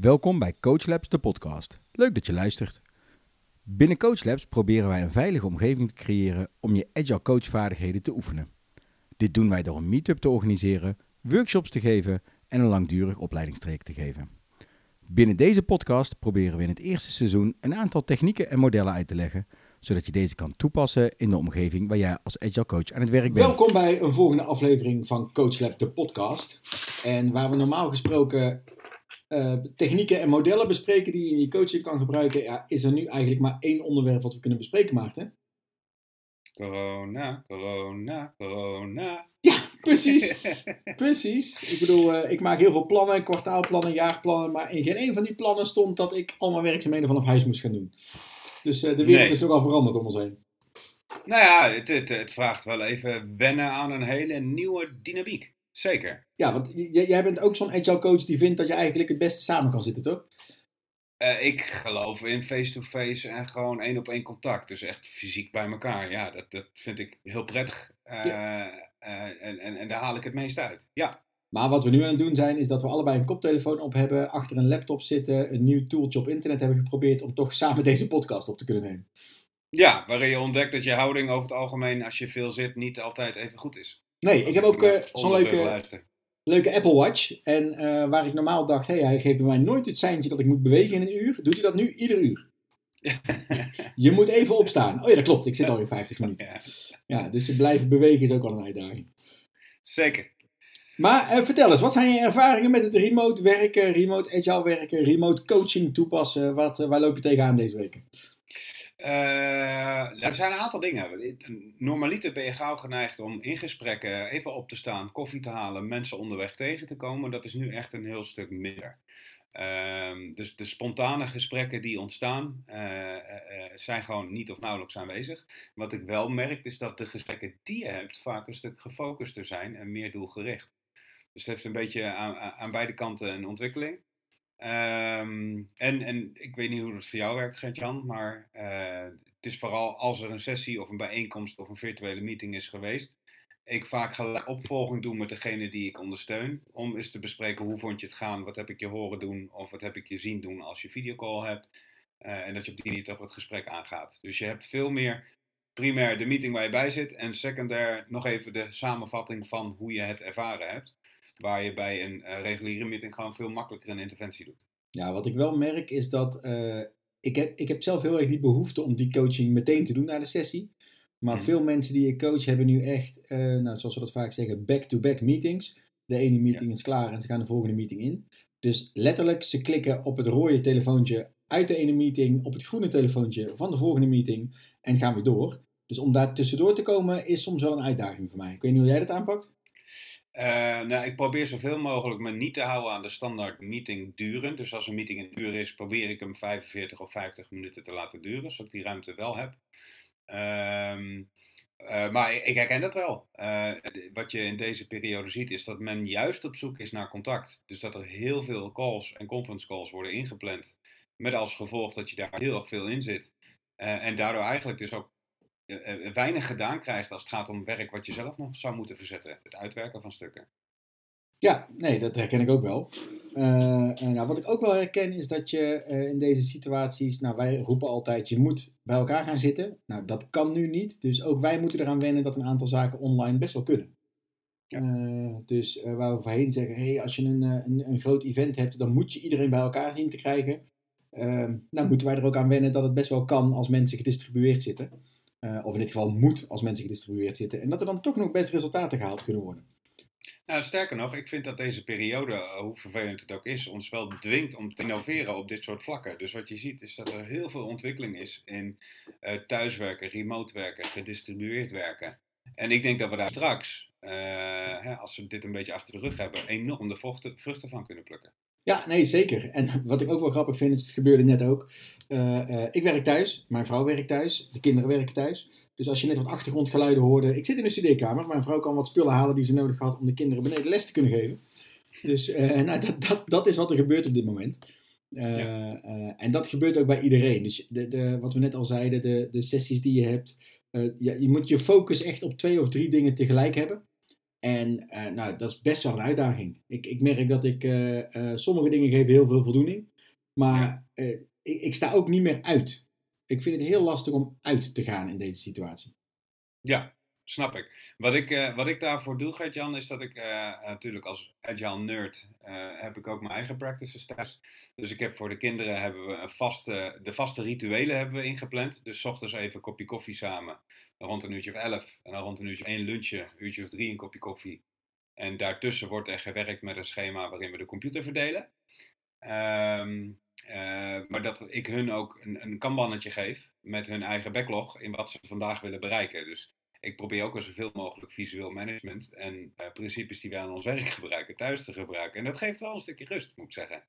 Welkom bij CoachLabs, de podcast. Leuk dat je luistert. Binnen CoachLabs proberen wij een veilige omgeving te creëren om je agile coachvaardigheden te oefenen. Dit doen wij door een meetup te organiseren, workshops te geven en een langdurig opleidingstraject te geven. Binnen deze podcast proberen we in het eerste seizoen een aantal technieken en modellen uit te leggen, zodat je deze kan toepassen in de omgeving waar jij als agile coach aan het werk bent. Welkom bij een volgende aflevering van CoachLab, de podcast. En waar we normaal gesproken uh, technieken en modellen bespreken die je in je coaching kan gebruiken, ja, is er nu eigenlijk maar één onderwerp wat we kunnen bespreken, Maarten. Corona, corona, corona. Ja, precies. precies. Ik bedoel, uh, ik maak heel veel plannen, kwartaalplannen, jaarplannen, maar in geen een van die plannen stond dat ik al mijn werkzaamheden vanaf huis moest gaan doen. Dus uh, de wereld nee. is nogal veranderd om ons heen. Nou ja, het, het, het, vraagt wel even wennen aan een hele nieuwe dynamiek. Zeker. Ja, want jij bent ook zo'n agile coach die vindt dat je eigenlijk het beste samen kan zitten, toch? Uh, ik geloof in face-to-face en gewoon één op één contact. Dus echt fysiek bij elkaar. Ja, dat, dat vind ik heel prettig. Uh, ja. uh, en, en, en daar haal ik het meest uit. Ja. Maar wat we nu aan het doen zijn, is dat we allebei een koptelefoon op hebben, achter een laptop zitten, een nieuw tooltje op internet hebben geprobeerd om toch samen deze podcast op te kunnen nemen. Ja, waarin je ontdekt dat je houding over het algemeen, als je veel zit, niet altijd even goed is. Nee, ik heb ook uh, zo'n leuke, leuke Apple Watch. En uh, waar ik normaal dacht, hey, hij geeft bij mij nooit het seintje dat ik moet bewegen in een uur, doet hij dat nu ieder uur. je moet even opstaan. Oh ja, dat klopt. Ik zit alweer 50 minuten. Ja, dus blijven bewegen is ook wel een uitdaging. Zeker. Maar uh, vertel eens, wat zijn je ervaringen met het remote werken, remote agile werken, remote coaching toepassen? Wat, waar loop je tegenaan deze weken? Uh, er zijn een aantal dingen. Normaliter ben je gauw geneigd om in gesprekken even op te staan, koffie te halen, mensen onderweg tegen te komen. Dat is nu echt een heel stuk minder. Uh, dus de spontane gesprekken die ontstaan, uh, uh, zijn gewoon niet of nauwelijks aanwezig. Wat ik wel merk, is dat de gesprekken die je hebt vaak een stuk gefocuster zijn en meer doelgericht. Dus het heeft een beetje aan, aan beide kanten een ontwikkeling. Um, en, en ik weet niet hoe het voor jou werkt, Gert-Jan, maar uh, het is vooral als er een sessie of een bijeenkomst of een virtuele meeting is geweest, ik vaak gelijk opvolging doe met degene die ik ondersteun, om eens te bespreken hoe vond je het gaan, wat heb ik je horen doen of wat heb ik je zien doen als je videocall hebt. Uh, en dat je op die manier toch het gesprek aangaat. Dus je hebt veel meer primair de meeting waar je bij zit en secundair nog even de samenvatting van hoe je het ervaren hebt. Waar je bij een uh, reguliere meeting gewoon veel makkelijker een interventie doet. Ja, wat ik wel merk is dat uh, ik, heb, ik heb zelf heel erg die behoefte om die coaching meteen te doen na de sessie. Maar mm. veel mensen die ik coach hebben nu echt, uh, nou, zoals we dat vaak zeggen, back-to-back -back meetings. De ene meeting ja. is klaar en ze gaan de volgende meeting in. Dus letterlijk, ze klikken op het rode telefoontje uit de ene meeting, op het groene telefoontje van de volgende meeting en gaan weer door. Dus om daar tussendoor te komen is soms wel een uitdaging voor mij. Ik weet niet hoe jij dat aanpakt. Uh, nou, ik probeer zoveel mogelijk me niet te houden aan de standaard meeting duren. Dus als een meeting een uur is, probeer ik hem 45 of 50 minuten te laten duren, zodat ik die ruimte wel heb. Uh, uh, maar ik herken dat wel. Uh, wat je in deze periode ziet, is dat men juist op zoek is naar contact. Dus dat er heel veel calls en conference calls worden ingepland. Met als gevolg dat je daar heel erg veel in zit. En daardoor eigenlijk dus ook weinig gedaan krijgt als het gaat om werk wat je zelf nog zou moeten verzetten. Het uitwerken van stukken. Ja, nee, dat herken ik ook wel. Uh, nou, wat ik ook wel herken is dat je uh, in deze situaties, nou wij roepen altijd, je moet bij elkaar gaan zitten. Nou, dat kan nu niet, dus ook wij moeten eraan wennen dat een aantal zaken online best wel kunnen. Ja. Uh, dus waar we voorheen zeggen, hey, als je een, een, een, groot event hebt, dan moet je iedereen bij elkaar zien te krijgen. Ehm, nou moeten wij er ook aan wennen dat het best wel kan als mensen gedistribueerd zitten. Uh, of in dit geval moet als mensen gedistribueerd zitten. En dat er dan toch nog best resultaten gehaald kunnen worden. Nou, sterker nog, ik vind dat deze periode, hoe vervelend het ook is, ons wel dwingt om te innoveren op dit soort vlakken. Dus wat je ziet is dat er heel veel ontwikkeling is in uh, thuiswerken, remote werken, gedistribueerd werken. En ik denk dat we daar straks, hè, als we dit een beetje achter de rug hebben, enorm de vruchten van kunnen plukken. Ja, nee, zeker. En wat ik ook wel grappig vind, het gebeurde net ook. Uh, uh, ik werk thuis, mijn vrouw werkt thuis, de kinderen werken thuis. Dus als je net wat achtergrondgeluiden hoorde. Ik zit in een studeerkamer, mijn vrouw kan wat spullen halen die ze nodig had om de kinderen beneden les te kunnen geven. Dus uh, nou, dat, dat, dat is wat er gebeurt op dit moment. Ja. en dat gebeurt ook bij iedereen. Dus de, de, wat we net al zeiden, de, de sessies die je hebt. ja, je moet je focus echt op twee of drie dingen tegelijk hebben. En uh, nou, dat is best wel een uitdaging. Ik, ik merk dat ik uh, uh, sommige dingen geven heel veel voldoening. Maar ik, ik, sta ook niet meer uit. Ik vind het heel lastig om uit te gaan in deze situatie. Ja, snap ik. Wat ik, wat ik daarvoor doe, Gert-Jan, is dat ik natuurlijk als agile nerd heb ik ook mijn eigen practices thuis. Dus ik heb voor de kinderen hebben we een vaste, de vaste rituelen hebben we ingepland. Dus ochtends even een kopje koffie samen rond een uurtje of elf. En dan rond een uurtje of één lunchje, een uurtje of drie een kopje koffie. En daartussen wordt er gewerkt met een schema waarin we de computer verdelen. Uh, maar dat ik hun ook een, een kanbannetje geef met hun eigen backlog in wat ze vandaag willen bereiken. Dus ik probeer ook al zoveel mogelijk visueel management en uh, principes die wij aan ons werk gebruiken thuis te gebruiken. En dat geeft wel een stukje rust, moet ik zeggen.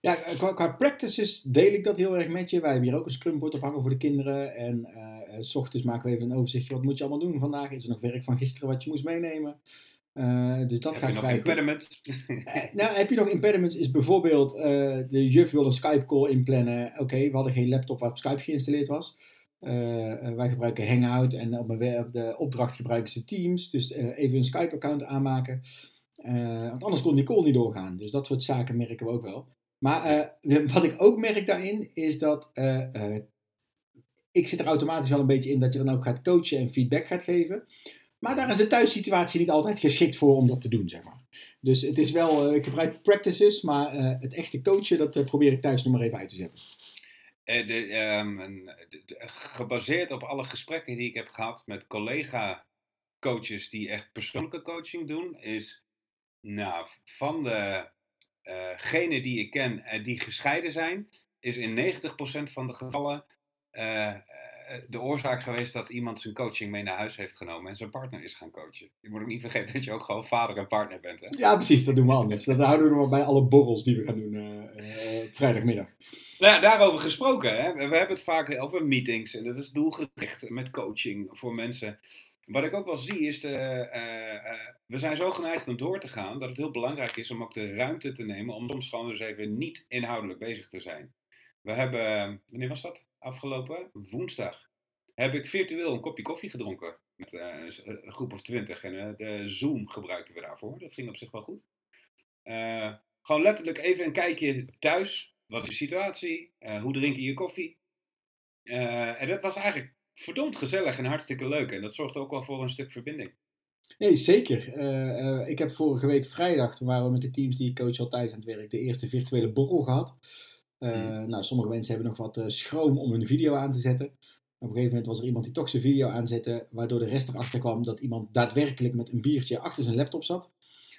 Ja, qua, qua, practices deel ik dat heel erg met je. Wij hebben hier ook een scrumboard ophangen voor de kinderen. En uh, s ochtends maken we even een overzichtje. Wat moet je allemaal doen vandaag? Is er nog werk van gisteren wat je moest meenemen? Uh, dus dat heb gaat je nog impediments? nou, heb je nog impediments? Is bijvoorbeeld de juf wil een Skype call inplannen. Oké, we hadden geen laptop waarop Skype geïnstalleerd was. Wij gebruiken Hangout en op, de opdracht gebruiken ze Teams. Dus even een Skype account aanmaken. want anders kon die call niet doorgaan. Dus dat soort zaken merken we ook wel. Maar wat ik ook merk daarin is dat ik zit er automatisch wel een beetje in dat je dan ook gaat coachen en feedback gaat geven. Maar daar is de thuissituatie niet altijd geschikt voor om dat te doen, zeg maar. Dus het is wel, ik gebruik practices, maar het echte coachen, dat probeer ik thuis nog maar even uit te zetten. De, de, gebaseerd op alle gesprekken die ik heb gehad met collega-coaches die echt persoonlijke coaching doen, is nou, van de uh, die ik ken uh, die gescheiden zijn, is in 90% van de gevallen de oorzaak geweest dat iemand zijn coaching mee naar huis heeft genomen en zijn partner is gaan coachen. Je moet ook niet vergeten dat je ook gewoon vader en partner bent. Hè? Ja, precies, dat doen we anders. Dat houden we nog bij alle borrels die we gaan doen vrijdagmiddag. Nou, daarover gesproken, hè? we hebben het vaak over meetings en dat is doelgericht met coaching voor mensen. Wat ik ook wel zie is, de, uh, we zijn zo geneigd om door te gaan dat het heel belangrijk is om ook de ruimte te nemen om soms gewoon eens even niet inhoudelijk bezig te zijn. We hebben, wanneer was dat? Afgelopen woensdag heb ik virtueel een kopje koffie gedronken met uh, een groep of twintig en de Zoom gebruikten we daarvoor. Dat ging op zich wel goed. gewoon letterlijk even een kijkje thuis. Wat is de situatie? hoe drink je je koffie? en dat was eigenlijk verdomd gezellig en hartstikke leuk. En dat zorgt ook wel voor een stuk verbinding. Nee, zeker. Ik heb vorige week vrijdag, toen waren we met de teams die ik coach al thuis aan het werk, de eerste virtuele borrel gehad. Uh, mm. Nou, sommige mensen hebben nog wat schroom om hun video aan te zetten. Op een gegeven moment was er iemand die toch zijn video aanzette, waardoor de rest erachter kwam dat iemand daadwerkelijk met een biertje achter zijn laptop zat.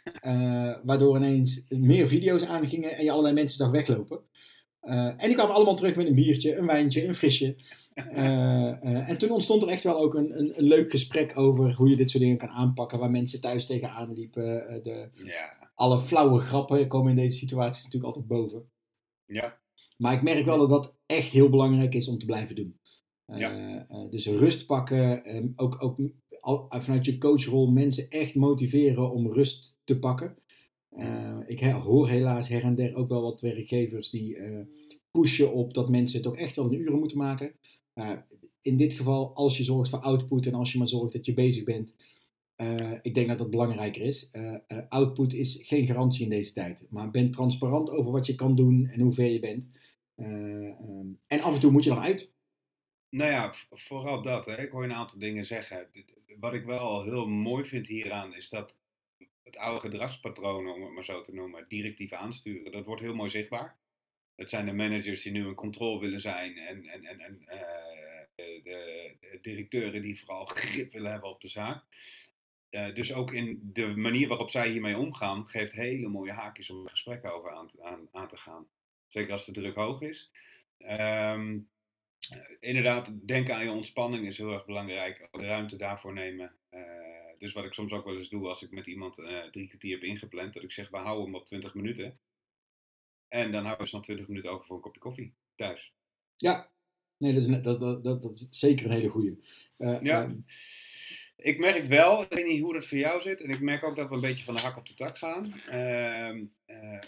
waardoor ineens meer video's aangingen en je allerlei mensen zag weglopen. en die kwamen allemaal terug met een biertje, een wijntje, een frisje. Uh, en toen ontstond er echt wel ook een, een, een, leuk gesprek over hoe je dit soort dingen kan aanpakken, waar mensen thuis tegenaan liepen. De, ja. Alle flauwe grappen komen in deze situaties natuurlijk altijd boven. Ja. Maar ik merk wel dat dat echt heel belangrijk is om te blijven doen. Ja. dus rust pakken, um, ook, ook al, vanuit je coachrol mensen echt motiveren om rust te pakken. ik hoor helaas her en der ook wel wat werkgevers die pushen op dat mensen het ook echt wel in uren moeten maken. Uh, in dit geval, als je zorgt voor output en als je maar zorgt dat je bezig bent, uh, ik denk dat dat belangrijker is. Uh, output is geen garantie in deze tijd, maar ben transparant over wat je kan doen en hoe ver je bent. Um, en af en toe moet je dan uit. Nou ja, vooral dat. Hè. Ik hoor een aantal dingen zeggen. Wat ik wel heel mooi vind hieraan is dat het oude gedragspatroon, om het maar zo te noemen, directief aansturen, dat wordt heel mooi zichtbaar. Het zijn de managers die nu in controle willen zijn en, en, en, en de, de, directeuren die vooral grip willen hebben op de zaak. Uh, dus ook in de manier waarop zij hiermee omgaan, geeft hele mooie haakjes om gesprekken over aan, aan, aan te gaan. Zeker als de druk hoog is. Um, inderdaad, denken aan je ontspanning is heel erg belangrijk. De ruimte daarvoor nemen. Uh, dus wat ik soms ook wel eens doe als ik met iemand drie kwartier heb ingepland, dat ik zeg, we houden hem op 20 minuten. En dan houden we dus nog 20 minuten over voor een kopje koffie thuis. Ja, nee, dat is, dat, dat, dat, dat is zeker een hele goede. Ja. Uh, ik merk wel, ik weet niet hoe dat voor jou zit, en ik merk ook dat we een beetje van de hak op de tak gaan. Uh,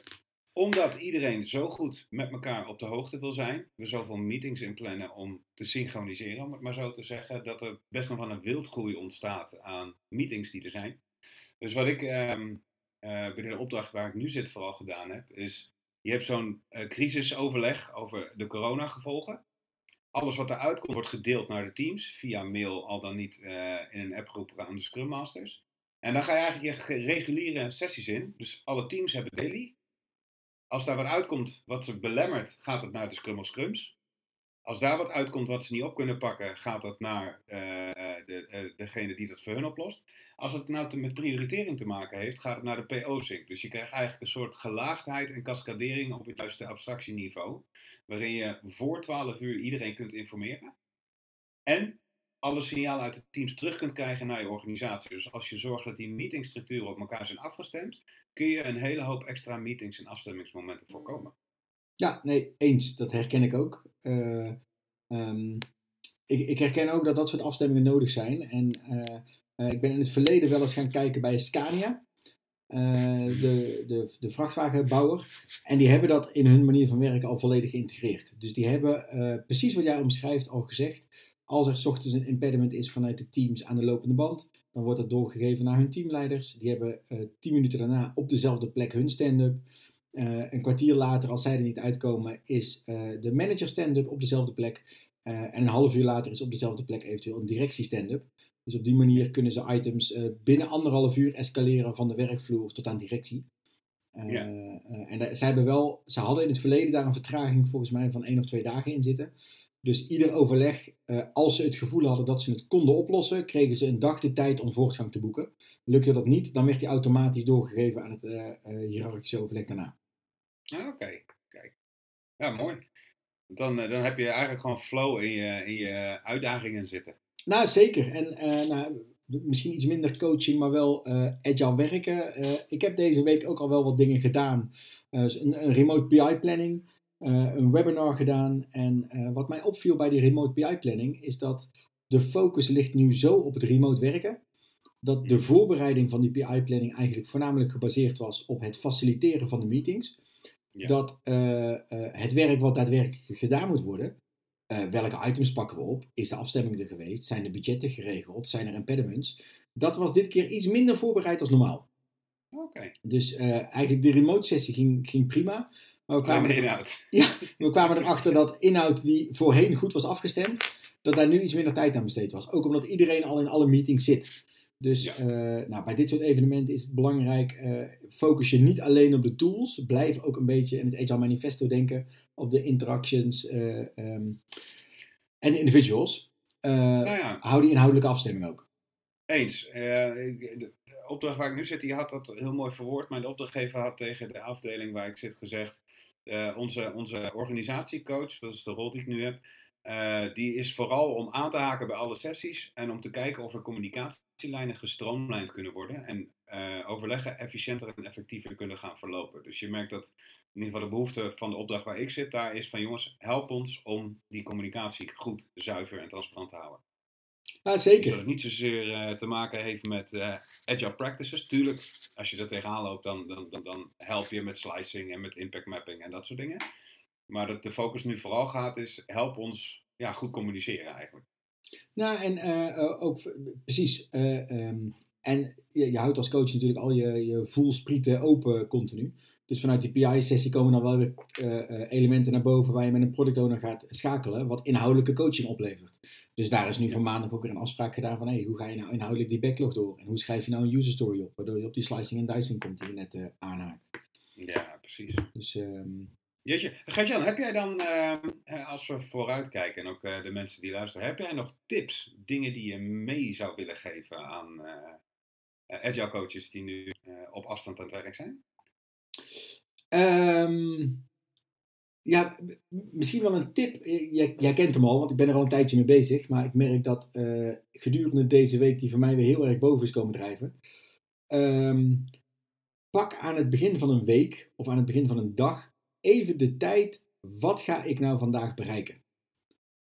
omdat iedereen zo goed met elkaar op de hoogte wil zijn, we zoveel meetings inplannen om te synchroniseren, om het maar zo te zeggen, dat er best nog wel een wildgroei ontstaat aan meetings die er zijn. Dus wat ik ehm, eh, binnen de opdracht waar ik nu zit vooral gedaan heb, is je hebt zo'n uh, crisisoverleg over de coronagevolgen. Alles wat eruit komt wordt gedeeld naar de teams via mail, al dan niet uh, in een appgroep aan de Scrum Masters. En dan ga je eigenlijk je reguliere sessies in. Dus alle teams hebben daily. Als daar wat uitkomt wat ze belemmert, gaat het naar de Scrum of Scrums. Als daar wat uitkomt wat ze niet op kunnen pakken, gaat dat naar uh, de, uh, degene die dat voor hun oplost. Als het nou te, met prioritering te maken heeft, gaat het naar de PO-sync. Dus je krijgt eigenlijk een soort gelaagdheid en cascadering op het juiste abstractieniveau. Waarin je voor 12 uur iedereen kunt informeren. En alle signalen uit de teams terug kunt krijgen naar je organisatie. Dus als je zorgt dat die meetingstructuren op elkaar zijn afgestemd, kun je een hele hoop extra meetings en afstemmingsmomenten voorkomen. Ja, nee, eens. Dat herken ik ook. Uh, ik, ik, herken ook dat dat soort afstemmingen nodig zijn. En uh, uh, ik ben in het verleden wel eens gaan kijken bij Scania. de, de, de vrachtwagenbouwer. En die hebben dat in hun manier van werken al volledig geïntegreerd. Dus die hebben precies wat jij omschrijft al gezegd. Als er ochtends een impediment is vanuit de teams aan de lopende band, dan wordt dat doorgegeven naar hun teamleiders. Die hebben tien minuten daarna op dezelfde plek hun stand-up. Een kwartier later, als zij er niet uitkomen, is de manager stand-up op dezelfde plek. En een half uur later is op dezelfde plek eventueel een directie stand-up. Dus op die manier kunnen ze items binnen anderhalf uur escaleren van de werkvloer tot aan directie. Ja. en zij hebben wel, ze hadden in het verleden daar een vertraging volgens mij van één of twee dagen in zitten. Dus ieder overleg, als ze het gevoel hadden dat ze het konden oplossen, kregen ze een dag de tijd om voortgang te boeken. Lukte dat niet, dan werd die automatisch doorgegeven aan het hiërarchische overleg daarna. Ah, Oké, okay. kijk. Ja, mooi. Dan, dan heb je eigenlijk gewoon flow in je, in je uitdagingen zitten. Nou, zeker. En uh, nou, misschien iets minder coaching, maar wel uh, agile werken. Uh, ik heb deze week ook al wel wat dingen gedaan. Dus een, een, remote BI planning, een webinar gedaan. En wat mij opviel bij die remote BI planning is dat de focus ligt nu zo op het remote werken. Dat de voorbereiding van die BI planning eigenlijk voornamelijk gebaseerd was op het faciliteren van de meetings. Ja. Dat uh, uh, het werk wat daadwerkelijk gedaan moet worden, uh, welke items pakken we op? Is de afstemming er geweest? Zijn de budgetten geregeld? Zijn er impediments? Dat was dit keer iets minder voorbereid als normaal. Okay. Dus eigenlijk de remote sessie ging, ging prima. Maar we kwamen, er, inhoud. Ja, we kwamen erachter dat inhoud die voorheen goed was afgestemd, dat daar nu iets minder tijd aan besteed was. Ook omdat iedereen al in alle meetings zit. Dus ja. uh, nou, bij dit soort evenementen is het belangrijk, uh, focus je niet alleen op de tools, blijf ook een beetje in het Agile Manifesto denken op de interactions uh, um, en de individuals. Nou ja. Hou die inhoudelijke afstemming ook. Eens. de opdracht waar ik nu zit, die had dat heel mooi verwoord. Maar de opdrachtgever had tegen de afdeling waar ik zit gezegd, onze, onze organisatiecoach, dat is de rol die ik nu heb, uh, die is vooral om aan te haken bij alle sessies en om te kijken of er communicatielijnen gestroomlijnd kunnen worden en uh, overleggen efficiënter en effectiever kunnen gaan verlopen. Dus je merkt dat in ieder geval de behoefte van de opdracht waar ik zit, daar is van jongens, help ons om die communicatie goed, zuiver en transparant te houden. Ja, zeker. Dus dat het niet zozeer uh, te maken heeft met agile practices. Tuurlijk, als je er tegenaan loopt, dan, dan, dan, dan help je met slicing en met impact mapping en dat soort dingen. Maar dat de focus nu vooral gaat is, help ons ja, goed communiceren eigenlijk. Nou, en uh, ook precies. Uh, um, en je, je, houdt als coach natuurlijk al je, je voelsprieten open continu. Dus vanuit die PI-sessie komen dan wel weer uh, elementen naar boven waar je met een product owner gaat schakelen, wat inhoudelijke coaching oplevert. Dus daar is nu ja. van maandag ook weer een afspraak gedaan van hey, hoe ga je nou inhoudelijk die backlog door? En hoe schrijf je nou een user story op, waardoor je op die slicing en dicing komt die je net aanhaakt. Ja, precies. Dus um, Jeetje. Heb jij dan, uh, als we vooruitkijken en ook uh, de mensen die luisteren, heb jij nog tips, dingen die je mee zou willen geven aan uh, agile coaches die nu op afstand aan het werk zijn? Um, ja, misschien wel een tip. Jij, kent hem al, want ik ben er al een tijdje mee bezig. Maar ik merk dat gedurende deze week die voor mij weer heel erg boven is komen drijven. Um, pak aan het begin van een week of aan het begin van een dag even de tijd, wat ga ik nou vandaag bereiken?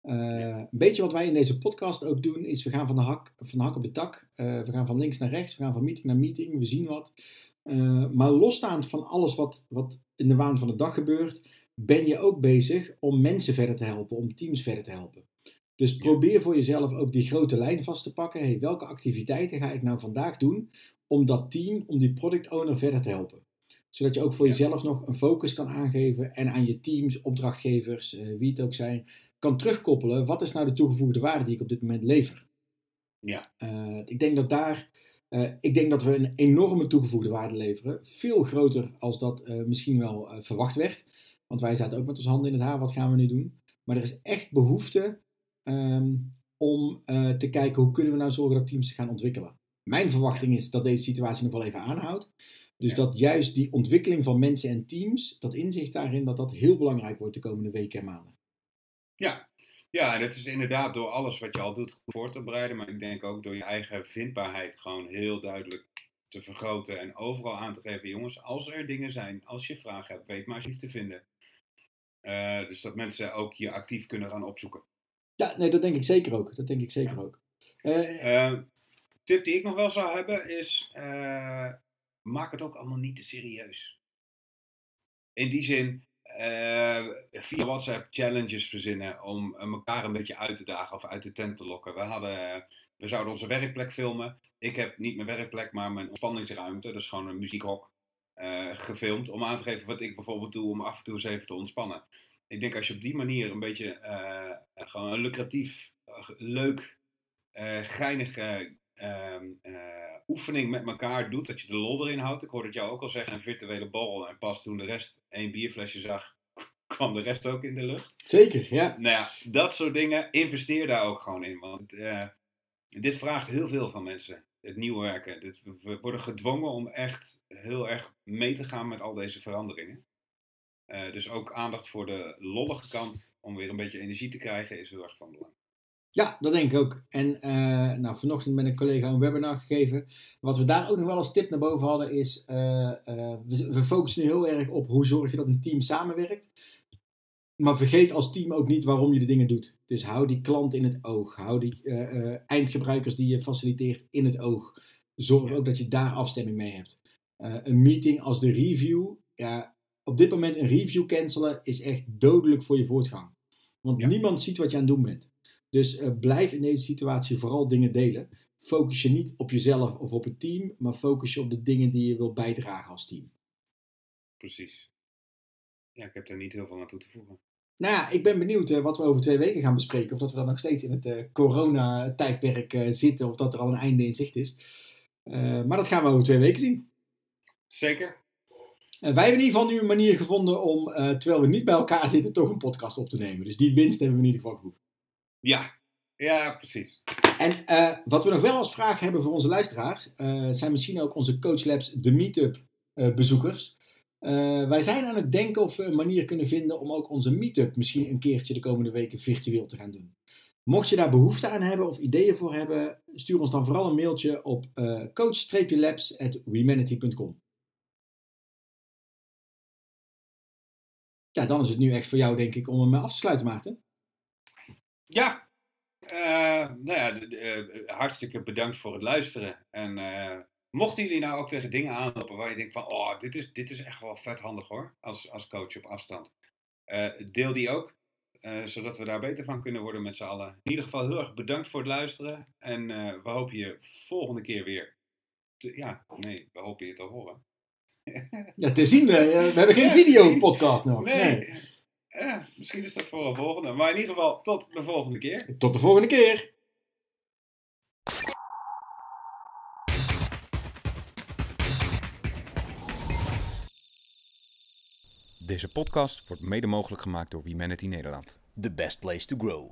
Uh, een beetje wat wij in deze podcast ook doen, is we gaan van de hak, van de hak op de tak. Uh, we gaan van links naar rechts, we gaan van meeting naar meeting, we zien wat. Uh, maar losstaand van alles wat, wat in de waan van de dag gebeurt, ben je ook bezig om mensen verder te helpen, om teams verder te helpen. Dus probeer voor jezelf ook die grote lijn vast te pakken. Hey, welke activiteiten ga ik nou vandaag doen om dat team, om die product owner verder te helpen. Zodat je ook voor Ja. jezelf nog een focus kan aangeven en aan je teams, opdrachtgevers, eh, wie het ook zijn, kan terugkoppelen. Wat is nou de toegevoegde waarde die ik op dit moment lever? Ja. Eh, ik denk dat daar, eh, ik denk dat we een enorme toegevoegde waarde leveren. Veel groter als dat misschien wel verwacht werd. Want wij zaten ook met onze handen in het haar, wat gaan we nu doen? Maar er is echt behoefte ehm, om te kijken hoe kunnen we nou zorgen dat teams zich gaan ontwikkelen. Mijn verwachting is dat deze situatie nog wel even aanhoudt. Dus Ja. dat juist die ontwikkeling van mensen en teams, dat inzicht daarin, dat dat heel belangrijk wordt de komende weken en maanden. Ja. ja, het is inderdaad door alles wat je al doet goed voor te bereiden. Maar ik denk ook door je eigen vindbaarheid gewoon heel duidelijk te vergroten. En overal aan te geven, jongens, als er dingen zijn, als je vragen hebt, weet maar alsjeblieft te vinden. Eh, dus dat mensen ook je actief kunnen gaan opzoeken. Ja, nee, dat denk ik zeker ook. Dat denk ik zeker ook. Eh, Eh, tip die ik nog wel zou hebben is: maak het ook allemaal niet te serieus. In die zin, eh, via WhatsApp challenges verzinnen om eh, elkaar een beetje uit te dagen of uit de tent te lokken. We, hadden, we zouden onze werkplek filmen. Ik heb niet mijn werkplek, maar mijn ontspanningsruimte, dus gewoon een muziekhok, eh, gefilmd. Om aan te geven wat ik bijvoorbeeld doe om af en toe eens even te ontspannen. Ik denk als je op die manier een beetje gewoon een lucratief, leuk, eh ehm, eh, oefening met elkaar doet, dat je de lol erin houdt. Ik hoorde het jou ook al zeggen, een virtuele borrel. En pas toen de rest één bierflesje zag, kwam de rest ook in de lucht. zeker, ja. Nou ja, dat soort dingen, investeer daar ook gewoon in. Want eh, dit vraagt heel veel van mensen, het nieuw werken. Dit, we worden gedwongen om echt heel erg mee te gaan met al deze veranderingen. Eh, dus ook aandacht voor de lollige kant, om weer een beetje energie te krijgen, is heel erg van belang. Ja, dat denk ik ook. En eh, nou, vanochtend met een collega een webinar gegeven. Wat we daar ook nog wel als tip naar boven hadden is, eh, eh, we, we focussen nu heel erg op hoe zorg je dat een team samenwerkt. Maar vergeet als team ook niet waarom je de dingen doet. Dus hou die klant in het oog. Hou die eindgebruikers die je faciliteert in het oog. Zorg ook dat je daar afstemming mee hebt. Een meeting als de review. Ja, op dit moment een review cancelen is echt dodelijk voor je voortgang. Want Ja. niemand ziet wat je aan het doen bent. Dus eh, blijf in deze situatie vooral dingen delen. Focus je niet op jezelf of op het team, maar focus je op de dingen die je wilt bijdragen als team. Precies. Ja, ik heb daar niet heel veel aan toe te voegen. Nou ja, ik ben benieuwd eh, wat we over twee weken gaan bespreken. Of dat we dan nog steeds in het eh, corona-tijdperk zitten, of dat er al een einde in zicht is. Maar dat gaan we over twee weken zien. Zeker. En wij hebben in ieder geval nu een manier gevonden om, terwijl we niet bij elkaar zitten, toch een podcast op te nemen. Dus die winst hebben we in ieder geval geboekt. Ja, ja, precies. En eh, wat we nog wel als vraag hebben voor onze luisteraars, eh, zijn misschien ook onze Coach Labs de Meetup eh, bezoekers. Wij zijn aan het denken of we een manier kunnen vinden om ook onze Meetup misschien een keertje de komende weken virtueel te gaan doen. Mocht je daar behoefte aan hebben of ideeën voor hebben, stuur ons dan vooral een mailtje op coach-labs.wemanity.com. Ja, dan is het nu echt voor jou, denk ik, om hem af te sluiten, Maarten. Ja, uh, nou ja, uh, hartstikke bedankt voor het luisteren. En uh, mochten jullie nou ook tegen dingen aanlopen waar je denkt van, oh, dit is, dit is echt wel vet handig hoor, als, als coach op afstand. Deel die ook, zodat we daar beter van kunnen worden met z'n allen. In ieder geval heel erg bedankt voor het luisteren. En we hopen je volgende keer weer, te, ja, nee, we hopen je te horen. ja, te zien, we, we hebben geen videopodcast nog. Nee. nee. Ja, misschien is dat voor een volgende. Maar in ieder geval, tot de volgende keer. Tot de volgende keer. Deze podcast wordt mede mogelijk gemaakt door Humanity Nederland. The best place to grow.